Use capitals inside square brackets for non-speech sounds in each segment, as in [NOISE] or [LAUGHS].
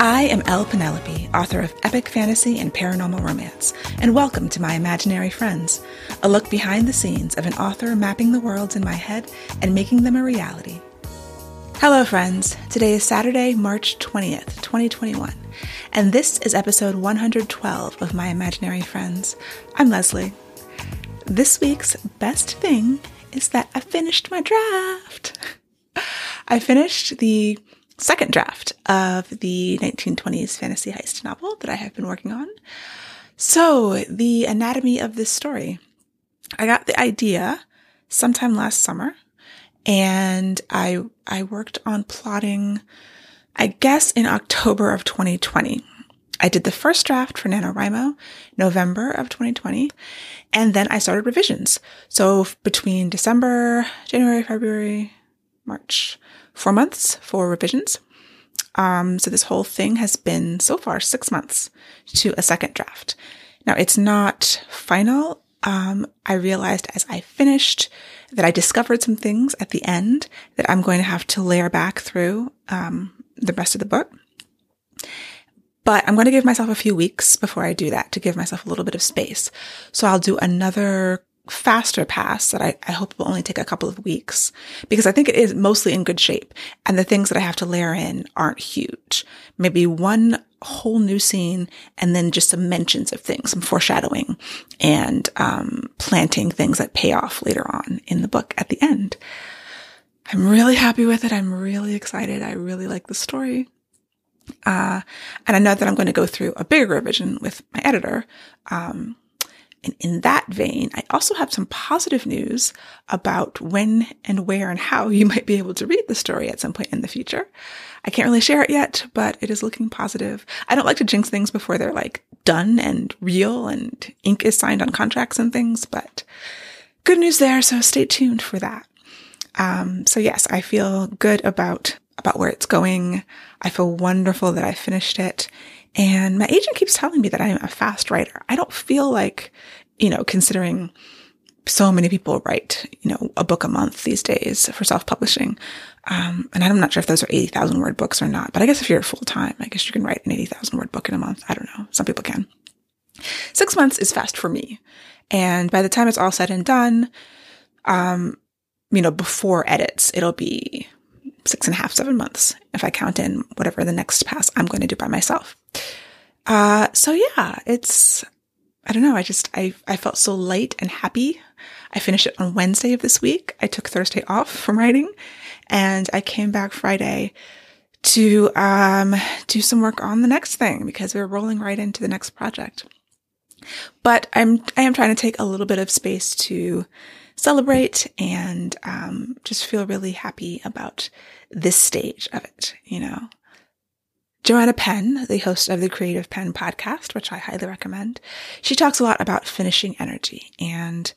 I am L. Penelope, author of epic fantasy and paranormal romance, and welcome to my imaginary friends, a look behind the scenes of an author mapping the worlds in my head and making them a reality. Hello, friends. Today is Saturday, March 20th, 2021, and this is episode 112 of My Imaginary Friends. I'm Leslie. This week's best thing is that I finished my draft. [LAUGHS] I finished the second draft of the 1920s fantasy heist novel that I have been working on. So, the anatomy of this story. I got the idea sometime last summer and I I worked on plotting I guess in October of 2020. I did the first draft for NaNoWriMo, November of 2020, and then I started revisions. So between December, January, February, March, four months for revisions. Um, so this whole thing has been so far six months to a second draft. Now it's not final. Um, I realized as I finished that I discovered some things at the end that I'm going to have to layer back through um, the rest of the book. But I'm going to give myself a few weeks before I do that to give myself a little bit of space. So I'll do another faster pass that I, I hope will only take a couple of weeks because I think it is mostly in good shape. And the things that I have to layer in aren't huge. Maybe one whole new scene and then just some mentions of things, some foreshadowing and um, planting things that pay off later on in the book at the end. I'm really happy with it. I'm really excited. I really like the story. Uh, and I know that I'm going to go through a bigger revision with my editor. Um, and in that vein, I also have some positive news about when and where and how you [LAUGHS] might be able to read the story at some point in the future. I can't really share it yet, but it is looking positive. I don't like to jinx things before they're like done and real and ink is signed on contracts and things, but good news there. So stay tuned for that. Um, so yes, I feel good about, about where it's going. I feel wonderful that I finished it and my agent keeps telling me that I'm a fast writer. I don't feel like, you know, considering so many people write, you know, a book a month these days for self-publishing. Um, and I'm not sure if those are 80,000 word books or not, but I guess if you're full time, I guess you can write an 80,000 word book in a month. I don't know. Some people can. Six months is fast for me. And by the time it's all said and done, um, you know, before edits, it'll be six and a half, seven months if I count in whatever the next pass I'm going to do by myself. Uh, so yeah, it's, I don't know. I just, I, I felt so light and happy. I finished it on Wednesday of this week. I took Thursday off from writing and I came back Friday to, um, do some work on the next thing because we're rolling right into the next project. But I'm, I am trying to take a little bit of space to celebrate and um, just feel really happy about this stage of it, you know. Joanna Penn, the host of the Creative Penn podcast, which I highly recommend, she talks a lot about finishing energy. And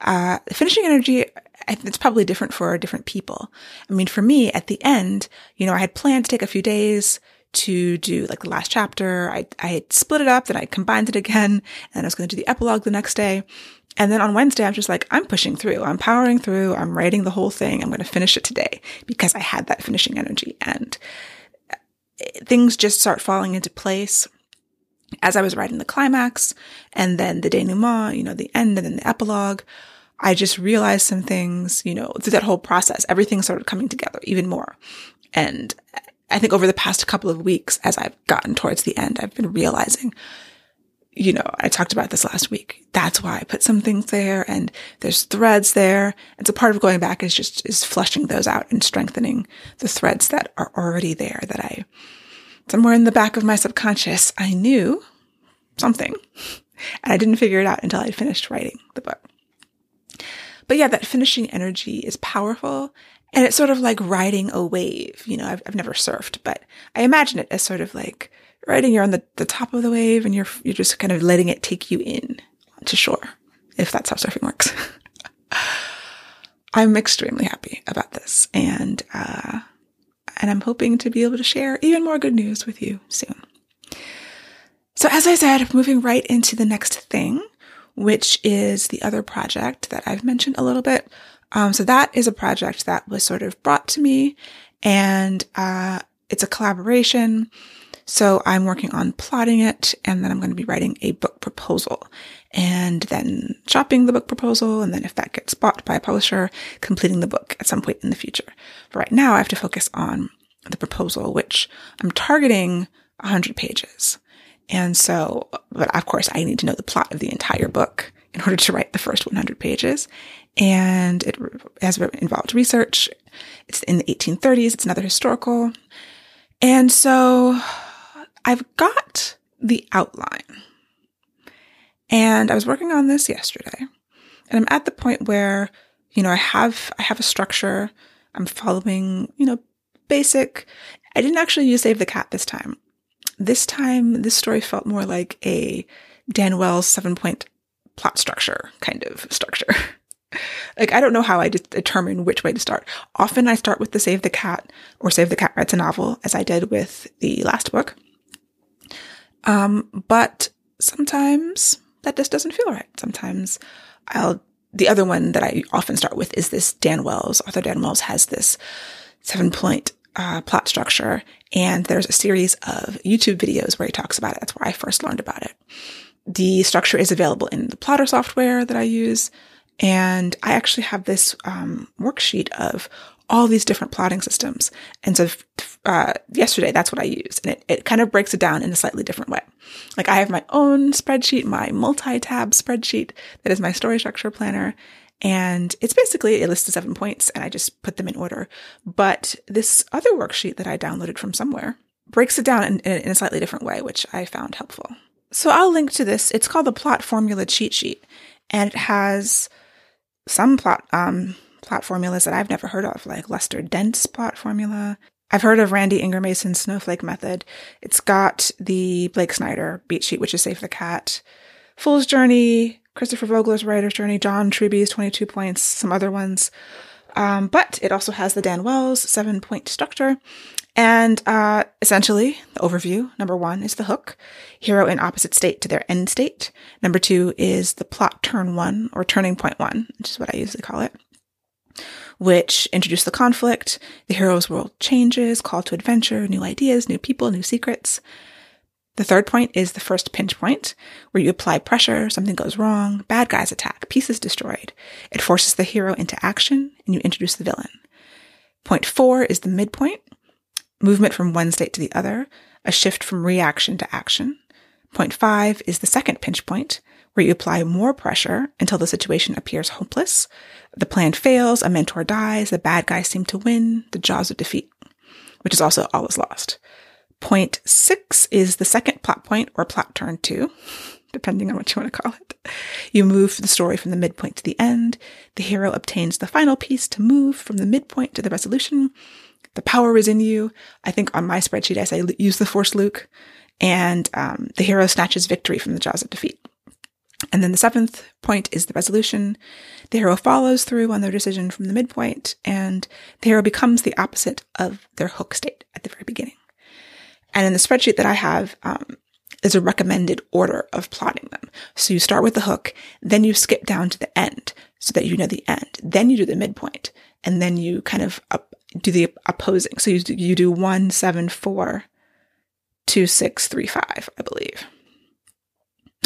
uh, finishing energy, it's probably different for different people. I mean, for me, at the end, you know, I had planned to take a few days to do like the last chapter. I, I split it up, then I combined it again, and I was going to do the epilogue the next day. And then on Wednesday, I'm just like, I'm pushing through. I'm powering through. I'm writing the whole thing. I'm going to finish it today because I had that finishing energy and things just start falling into place as I was writing the climax and then the denouement, you know, the end and then the epilogue. I just realized some things, you know, through that whole process, everything started coming together even more. And I think over the past couple of weeks, as I've gotten towards the end, I've been realizing you know, I talked about this last week. That's why I put some things there and there's threads there. And so part of going back is just, is flushing those out and strengthening the threads that are already there that I, somewhere in the back of my subconscious, I knew something and I didn't figure it out until I finished writing the book. But yeah, that finishing energy is powerful and it's sort of like riding a wave. You know, I've, I've never surfed, but I imagine it as sort of like riding, you're on the, the top of the wave and you're, you're just kind of letting it take you in to shore, if that's how surfing works. [LAUGHS] I'm extremely happy about this and, uh, and I'm hoping to be able to share even more good news with you soon. So as I said, moving right into the next thing, which is the other project that I've mentioned a little bit. Um, so that is a project that was sort of brought to me and, uh, it's a collaboration So I'm working on plotting it and then I'm going to be writing a book proposal and then shopping the book proposal. And then if that gets bought by a publisher, completing the book at some point in the future. But right now I have to focus on the proposal, which I'm targeting 100 pages. And so, but of course I need to know the plot of the entire book in order to write the first 100 pages. And it has involved research. It's in the 1830s. It's another historical. And so I've got the outline. And I was working on this yesterday. And I'm at the point where, you know, I have I have a structure. I'm following, you know, basic. I didn't actually use Save the Cat this time. This time this story felt more like a Dan Wells seven point plot structure kind of structure. [LAUGHS] like I don't know how I determine which way to start. Often I start with the Save the Cat or Save the Cat writes a novel, as I did with the last book. Um, but sometimes that just doesn't feel right. Sometimes I'll, the other one that I often start with is this Dan Wells. Arthur Dan Wells has this seven point uh, plot structure, and there's a series of YouTube videos where he talks about it. That's where I first learned about it. The structure is available in the plotter software that I use. And I actually have this um, worksheet of all these different plotting systems. And so uh, yesterday, that's what I used. And it, it kind of breaks it down in a slightly different way. Like I have my own spreadsheet, my multi-tab spreadsheet that is my story structure planner. And it's basically a list of seven points and I just put them in order. But this other worksheet that I downloaded from somewhere breaks it down in, in a slightly different way, which I found helpful. So I'll link to this. It's called the plot formula cheat sheet and it has some plot, um, plot formulas that I've never heard of, like Lester Dent's plot formula. I've heard of Randy Ingermanson's snowflake method. It's got the Blake Snyder beat sheet, which is Save the Cat, Fool's Journey, Christopher Vogler's Writer's Journey, John Truby's 22 points, some other ones. Um, but it also has the Dan Wells seven point structure. And uh, essentially, the overview number one is the hook, hero in opposite state to their end state. Number two is the plot turn one or turning point one, which is what I usually call it, which introduce the conflict, the hero's world changes, call to adventure, new ideas, new people, new secrets. The third point is the first pinch point, where you apply pressure, something goes wrong, bad guys attack, pieces destroyed. It forces the hero into action, and you introduce the villain. Point four is the midpoint, movement from one state to the other, a shift from reaction to action. Point five is the second pinch point, where you apply more pressure until the situation appears hopeless. The plan fails, a mentor dies, the bad guys seem to win, the jaws of defeat, which is also all is lost. Point six is the second plot point or plot turn two, [LAUGHS] depending on what you want to call it. You move the story from the midpoint to the end. The hero obtains the final piece to move from the midpoint to the resolution. The power is in you. I think on my spreadsheet, I say use the force Luke and um, the hero snatches victory from the jaws of defeat. And then the seventh point is the resolution. The hero follows through on their decision from the midpoint, and the hero becomes the opposite of their hook state at the very beginning. And in the spreadsheet that I have, um, is a recommended order of plotting them. So you start with the hook, then you skip down to the end so that you know the end. Then you do the midpoint, and then you kind of up, do the opposing. So you you do one, seven, four, two, six, three, five, I believe.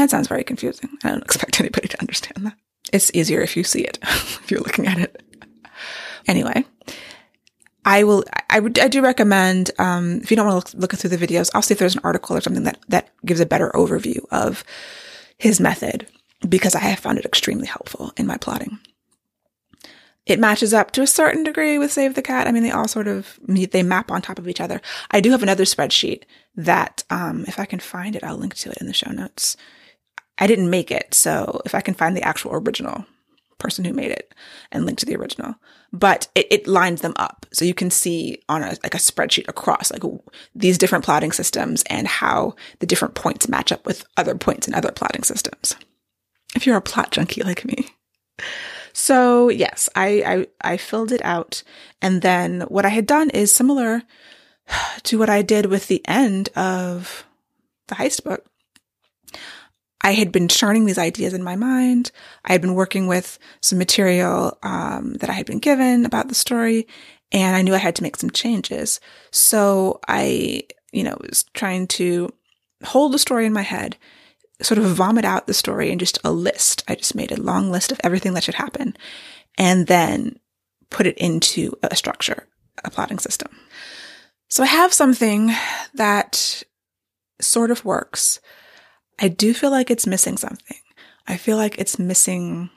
That sounds very confusing. I don't expect anybody to understand that. It's easier if you see it, [LAUGHS] if you're looking at it. Anyway, I will, I I do recommend, um, if you don't want to look, look through the videos, I'll see if there's an article or something that, that gives a better overview of his method because I have found it extremely helpful in my plotting. It matches up to a certain degree with Save the Cat. I mean, they all sort of they map on top of each other. I do have another spreadsheet that, um, if I can find it, I'll link to it in the show notes. I didn't make it, so if I can find the actual original person who made it and link to the original, but it, it lines them up. So you can see on a, like a spreadsheet across like these different plotting systems and how the different points match up with other points in other plotting systems. If you're a plot junkie like me. So yes, I, I, I filled it out. And then what I had done is similar [SIGHS] to what I did with the end of the heist book. I had been churning these ideas in my mind. I had been working with some material um, that I had been given about the story, and I knew I had to make some changes. So I you know, was trying to hold the story in my head, sort of vomit out the story in just a list. I just made a long list of everything that should happen and then put it into a structure, a plotting system. So I have something that sort of works. I do feel like it's missing something. I feel like it's missing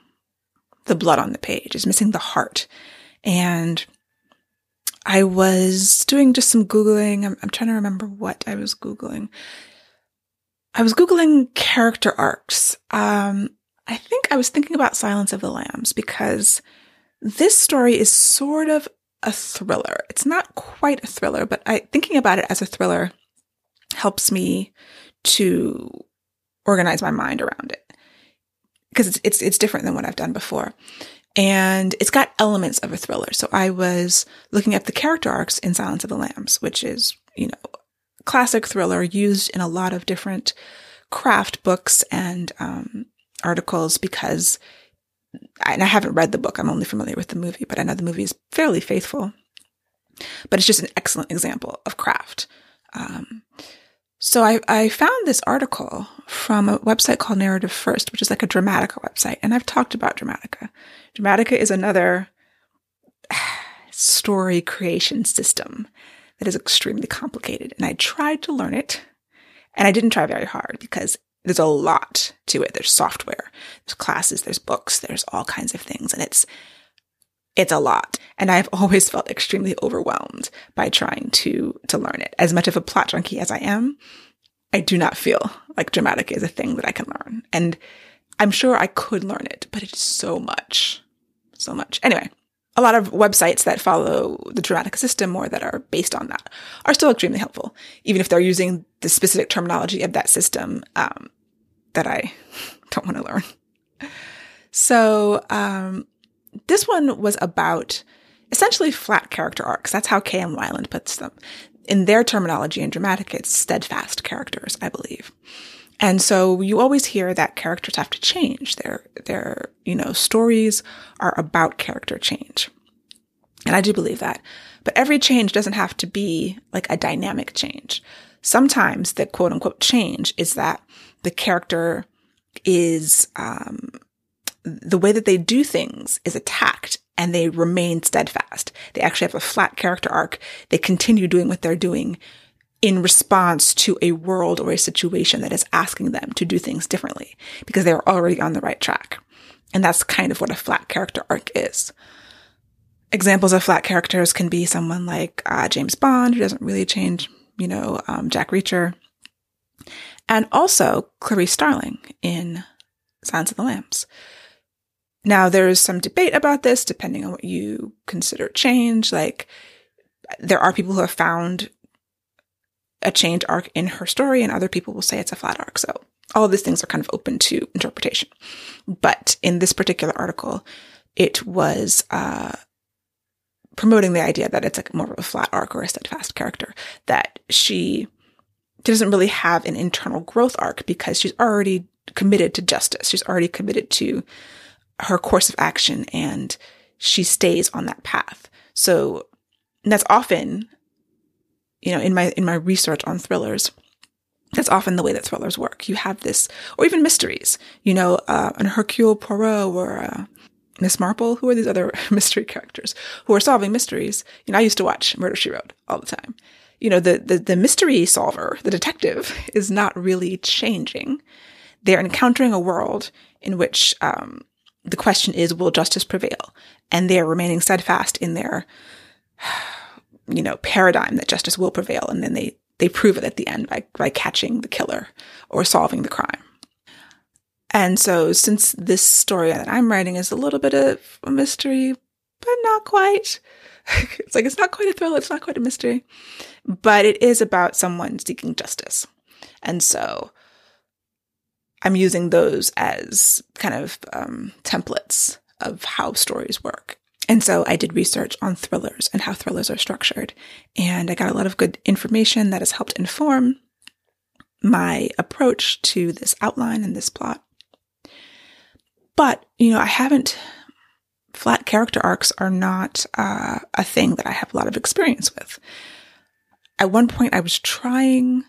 the blood on the page. It's missing the heart. And I was doing just some Googling. I'm, I'm, trying to remember what I was Googling. I was Googling character arcs. Um, I think I was thinking about Silence of the Lambs because this story is sort of a thriller. It's not quite a thriller, but I, thinking about it as a thriller helps me to organize my mind around it because it's, it's, it's different than what I've done before. And it's got elements of a thriller. So I was looking at the character arcs in Silence of the Lambs, which is, you know, classic thriller used in a lot of different craft books and um, articles because and I haven't read the book. I'm only familiar with the movie, but I know the movie is fairly faithful. But it's just an excellent example of craft. Um, so I, I found this article from a website called Narrative First, which is like a Dramatica website. And I've talked about Dramatica. Dramatica is another [SIGHS] story creation system that is extremely complicated. And I tried to learn it and I didn't try very hard because there's a lot to it. There's software, there's classes, there's books, there's all kinds of things. And it's, it's a lot. And I've [LAUGHS] always felt extremely overwhelmed by trying to, to learn it. As much of a plot junkie as I am, I do not feel like Dramatica is a thing that I can learn. And I'm sure I could learn it, but it's so much, so much. Anyway, a lot of websites that follow the Dramatica system or that are based on that are still extremely helpful, even if they're using the specific terminology of that system um, that I [LAUGHS] don't want to learn. So, um, this one was about essentially flat character arcs. That's how K.M. Weiland puts them. In their terminology in Dramatica, it's steadfast characters, I believe. And so you always hear that characters have to change. Their, their, you know, stories are about character change. And I do believe that. But every change doesn't have to be like a dynamic change. Sometimes the quote unquote change is that the character is, um, the way that they do things is attacked and they remain steadfast. They actually have a flat character arc. They continue doing what they're doing in response to a world or a situation that is asking them to do things differently because they're already on the right track. And that's kind of what a flat character arc is. Examples of flat characters can be someone like uh, James Bond, who doesn't really change, you know, um, Jack Reacher, and also Clarice Starling in Silence of the Lambs. Now, there's some debate about this depending on what you consider change. Like, there are people who have found a change arc in her story, and other people will say it's a flat arc. So, all of these things are kind of open to interpretation. But in this particular article, it was uh, promoting the idea that it's like more of a flat arc or a steadfast character, that she doesn't really have an internal growth arc because she's already committed to justice. She's already committed to her course of action and she stays on that path. So that's often, you know, in my, in my research on thrillers, that's often the way that thrillers work. You have this, or even mysteries, you know, uh, an Hercule Poirot or uh, Miss Marple. Who are these other [LAUGHS] mystery characters who are solving mysteries? You know, I used to watch Murder She Wrote all the time. You know, the, the, the mystery solver, the detective, [LAUGHS] is not really changing. They're encountering a world in which um, the question is, will justice prevail? And they're remaining steadfast in their, you know, paradigm that justice will prevail. And then they, they prove it at the end by, by catching the killer or solving the crime. And so since this story that I'm writing is a little bit of a mystery, but not quite. [LAUGHS] it's like, it's not quite a thriller. It's not quite a mystery, but it is about someone seeking justice. And so I'm using those as kind of um, templates of how stories work. And so I did research on thrillers and how thrillers are structured. And I got a lot of good information that has helped inform my approach to this outline and this plot. But, you know, I haven't, flat character arcs are not uh, a thing that I have a lot of experience with. at one point I was trying,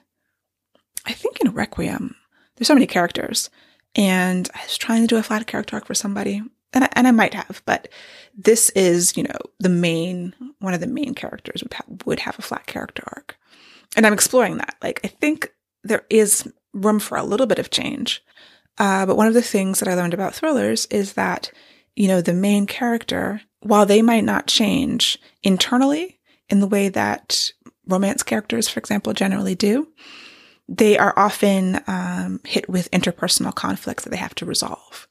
I think in Requiem, there's so many characters, and I was trying to do a flat character arc for somebody, and I, and I might have, but this is, you know, the main, one of the main characters would have, would have a flat character arc. And I'm exploring that. Like, I think there is room for a little bit of change. Uh, but one of the things that I learned about thrillers is that, you know, the main character, while they might not change internally in the way that romance characters, for example, generally do, they are often um, hit with interpersonal conflicts that they have to resolve.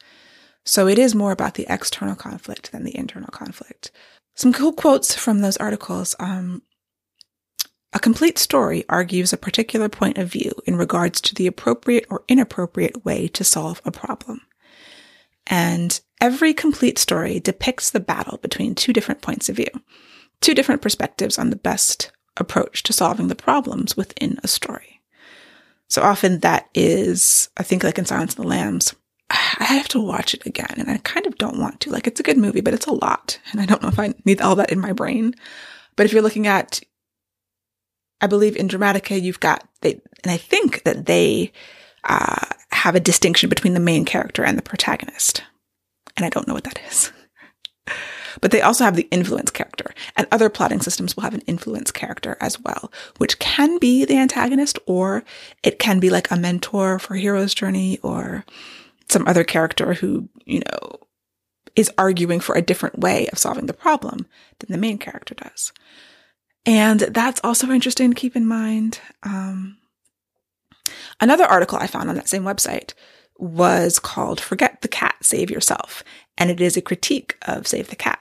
So it is more about the external conflict than the internal conflict. Some cool quotes from those articles. Um, a complete story argues a particular point of view in regards to the appropriate or inappropriate way to solve a problem. And every complete story depicts the battle between two different points of view, two different perspectives on the best approach to solving the problems within a story. So often that is, I think, like in Silence of the Lambs, I have to watch it again and I kind of don't want to. Like, it's a good movie, but it's a lot. And I don't know if I need all that in my brain. But if you're looking at I believe in Dramatica, you've got they, and I think that they uh, have a distinction between the main character and the protagonist. And I don't know what that is. [LAUGHS] but they also have the influence character, and other plotting systems will have an influence character as well, which can be the antagonist, or it can be like a mentor for hero's journey, or some other character who, you know, is arguing for a different way of solving the problem than the main character does. And that's also interesting to keep in mind. Um, another article I found on that same website was called Forget the Cat, Save Yourself. And it is a critique of Save the Cat,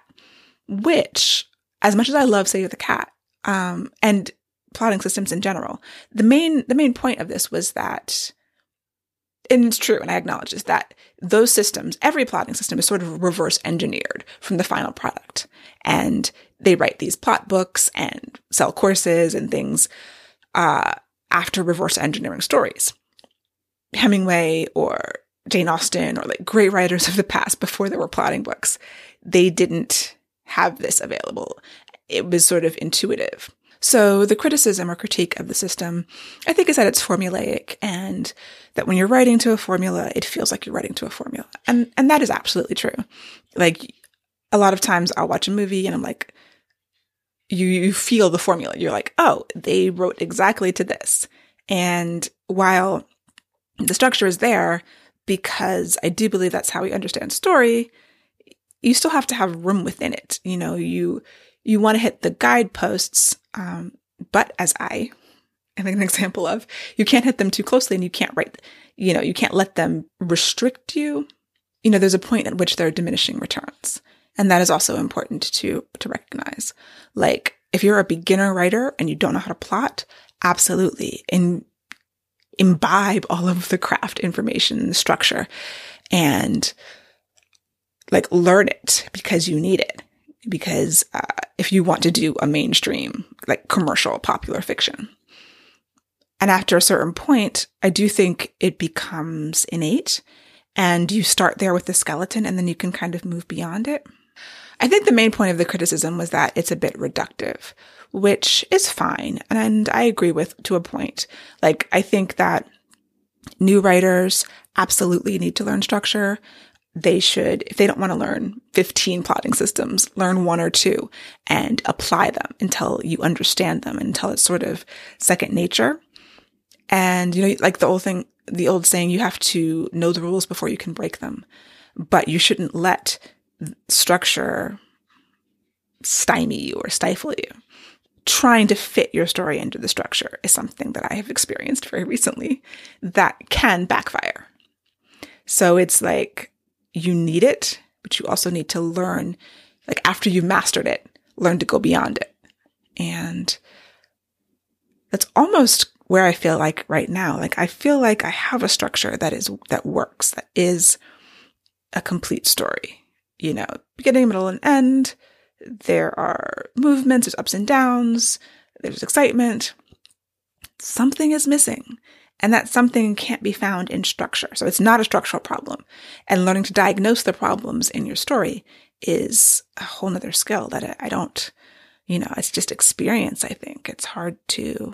which, as much as I love Save the Cat, um, and plotting systems in general, the main, the main point of this was that and it's true, and I acknowledge this, that those systems, every plotting system is sort of reverse engineered from the final product. And they write these plot books and sell courses and things uh, after reverse engineering stories. Hemingway or Jane Austen or like great writers of the past before there were plotting books, they didn't have this available. It was sort of intuitive. So the criticism or critique of the system, I think, is that it's formulaic and that when you're writing to a formula, it feels like you're writing to a formula. And, and that is absolutely true. Like a lot of times I'll watch a movie and I'm like, you, you feel the formula. You're like, oh, they wrote exactly to this. And while the structure is there, because I do believe that's how we understand story, you still have to have room within it. You know, you you want to hit the guideposts, um, but as I am an [LAUGHS] example of, you can't hit them too closely and you can't write, you know, you can't let them restrict you. You know, there's a point at which there are diminishing returns. And that is also important to, to recognize. Like, if you're a beginner writer and you don't know how to plot, absolutely. And imbibe all of the craft information the structure and like learn it because you need it because uh, if you want to do a mainstream, like commercial popular fiction. And after a certain point, I do think it becomes innate and you start there with the skeleton and then you can kind of move beyond it. I think the main point of the criticism was that it's a bit reductive, which is fine. And I agree with to a point. Like, I think that new writers absolutely need to learn structure they should, if they don't want to learn 15 plotting systems, learn one or two and apply them until you understand them, until it's sort of second nature. And, you know, like the old thing, the old saying, you have to know the rules before you can break them. But you shouldn't let structure stymie you or stifle you. Trying to fit your story into the structure is something that I have experienced very recently that can backfire. So it's like, you need it, but you also need to learn, like after you've mastered it, learn to go beyond it. And that's almost where I feel like right now. Like I feel like I have a structure that is, that works, that is a complete story. You know, beginning, middle, and end. There are movements, there's ups and downs, there's excitement. Something is missing. And that something can't be found in structure. So it's not a structural problem. And learning to diagnose the problems in your story is a whole nother skill that I don't, you know, it's just experience, I think. It's hard to,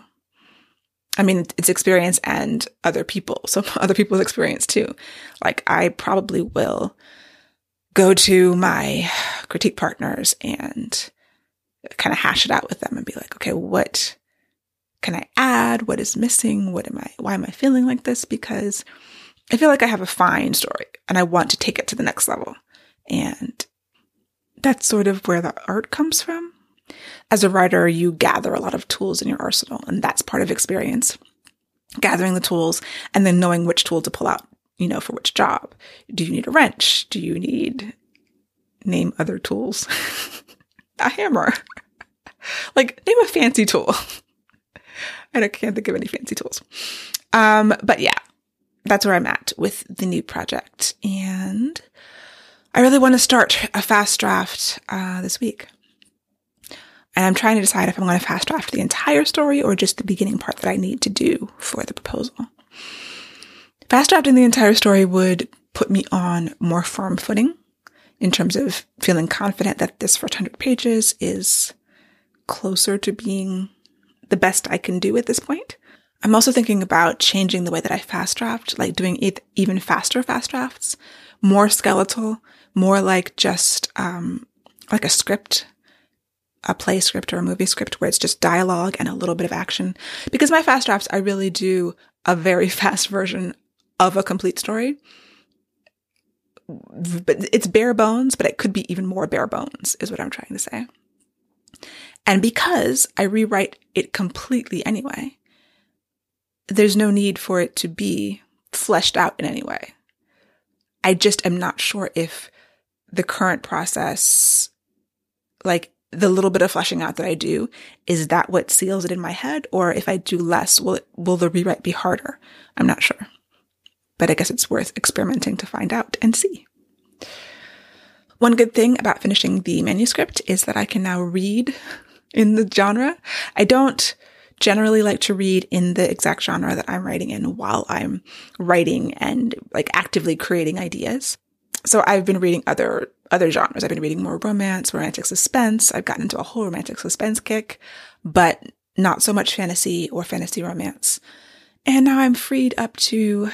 I mean, it's experience and other people. So [LAUGHS] other people's experience too. Like I probably will go to my [SIGHS] critique partners and kind of hash it out with them and be like, okay, what can I add? What is missing? What am I, why am I feeling like this? Because I feel like I have a fine story and I want to take it to the next level. And that's sort of where the art comes from. As a writer, you gather a lot of tools in your arsenal, and that's part of experience. Gathering the tools and then knowing which tool to pull out, you know, for which job. Do you need a wrench? Do you need name other tools? [LAUGHS] a hammer. [LAUGHS] like name a fancy tool. [LAUGHS] I can't think of any fancy tools. Um, but yeah, that's where I'm at with the new project. And I really want to start a fast draft uh, this week. And I'm trying to decide if I'm going to fast draft the entire story or just the beginning part that I need to do for the proposal. Fast drafting the entire story would put me on more firm footing in terms of feeling confident that this first 100 pages is closer to being the best I can do at this point. I'm also thinking about changing the way that I fast draft, like doing even faster fast drafts, more skeletal, more like just um, like a script, a play script or a movie script where it's just dialogue and a little bit of action. Because my fast drafts, I really do a very [LAUGHS] fast version of a complete story. But it's bare bones, but it could be even more bare bones, is what I'm trying to say. And because I rewrite it completely anyway, there's no need for it to be fleshed out in any way. I just am not sure if the current process, like the little bit of fleshing out that I do, is that what seals it in my head? Or if I do less, will it, will the rewrite be harder? I'm not sure. But I guess it's worth experimenting to find out and see. One good thing about finishing the manuscript is that I can now read in the genre. I don't generally like to read in the exact genre that I'm writing in while I'm writing and like actively creating ideas. So I've been reading other other genres. I've been reading more romance, romantic suspense. I've gotten into a whole romantic suspense kick, but not so much fantasy or fantasy romance. And now I'm freed up to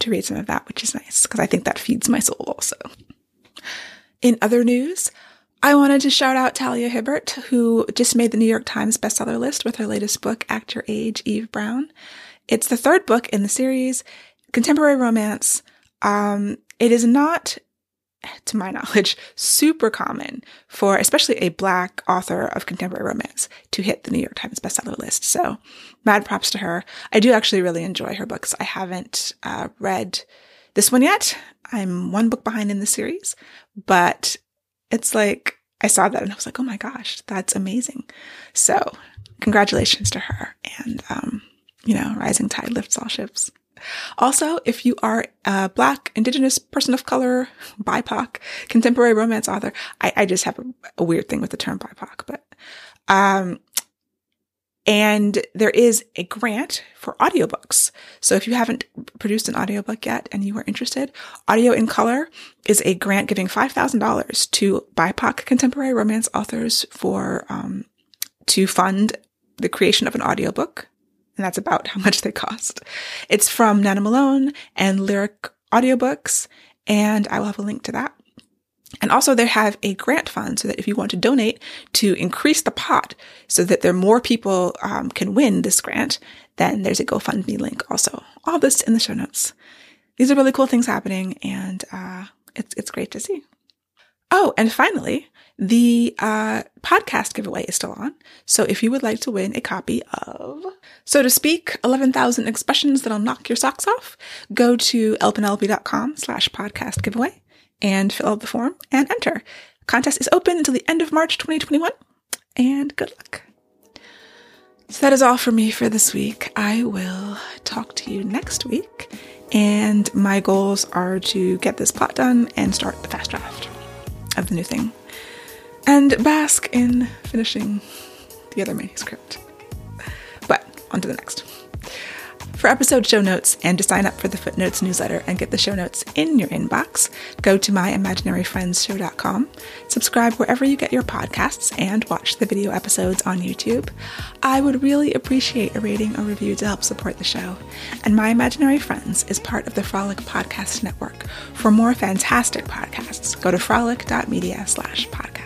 to read some of that, which is nice because I think that feeds my soul also. In other news, I wanted to shout out Talia Hibbert, who just made the New York Times bestseller list with her latest book, Act Your Age, Eve Brown. It's the third book in the series, contemporary romance. Um, it is not, to my [LAUGHS] knowledge, super common for especially a black author of contemporary romance to hit the New York Times bestseller list. So mad props to her. I do actually really enjoy her books. I haven't uh, read this one yet. I'm one book behind in the series, but it's like I saw that and I was like, oh my gosh, that's amazing. So congratulations to her. And, um, you know, rising tide lifts all ships. Also, if you are a black, indigenous person of color, BIPOC, contemporary romance author, I, I just have a, a, weird thing with the term BIPOC, but, um, and there is a grant for audiobooks. So if you haven't produced an audiobook yet and you are interested, Audio in Color is a grant giving $5,000 to BIPOC contemporary romance authors for, um, to fund the creation of an audiobook. And that's about how much they cost. It's from Nana Malone and Lyric Audiobooks. And I will have a link to that and also they have a grant fund so that if you want to donate to increase the pot so that there are more people um, can win this grant, then there's a GoFundMe link also. All this in the show notes. These are really cool things happening and uh, it's, it's great to see. Oh, and finally, the uh, podcast giveaway is still on. So if you would like to win a copy of, so to speak, 11,000 expressions that'll knock your socks off, go to lpenelope.com slash podcast giveaway and fill out the form and enter. Contest is open until the end of March 2021, and good luck. So that is all for me for this week. I will talk to you next week, and my goals are to get this plot done and start the fast draft of the new thing, and bask in finishing the other manuscript. But on to the next. For episode show notes and to sign up for the Footnotes newsletter and get the show notes in your inbox, go to myimaginaryfriendsshow.com, subscribe wherever you get your podcasts, and watch the video episodes on YouTube. I would really appreciate a rating or review to help support the show. And My Imaginary Friends is part of the Frolic Podcast Network. For more fantastic podcasts, go to frolic.media slash podcast.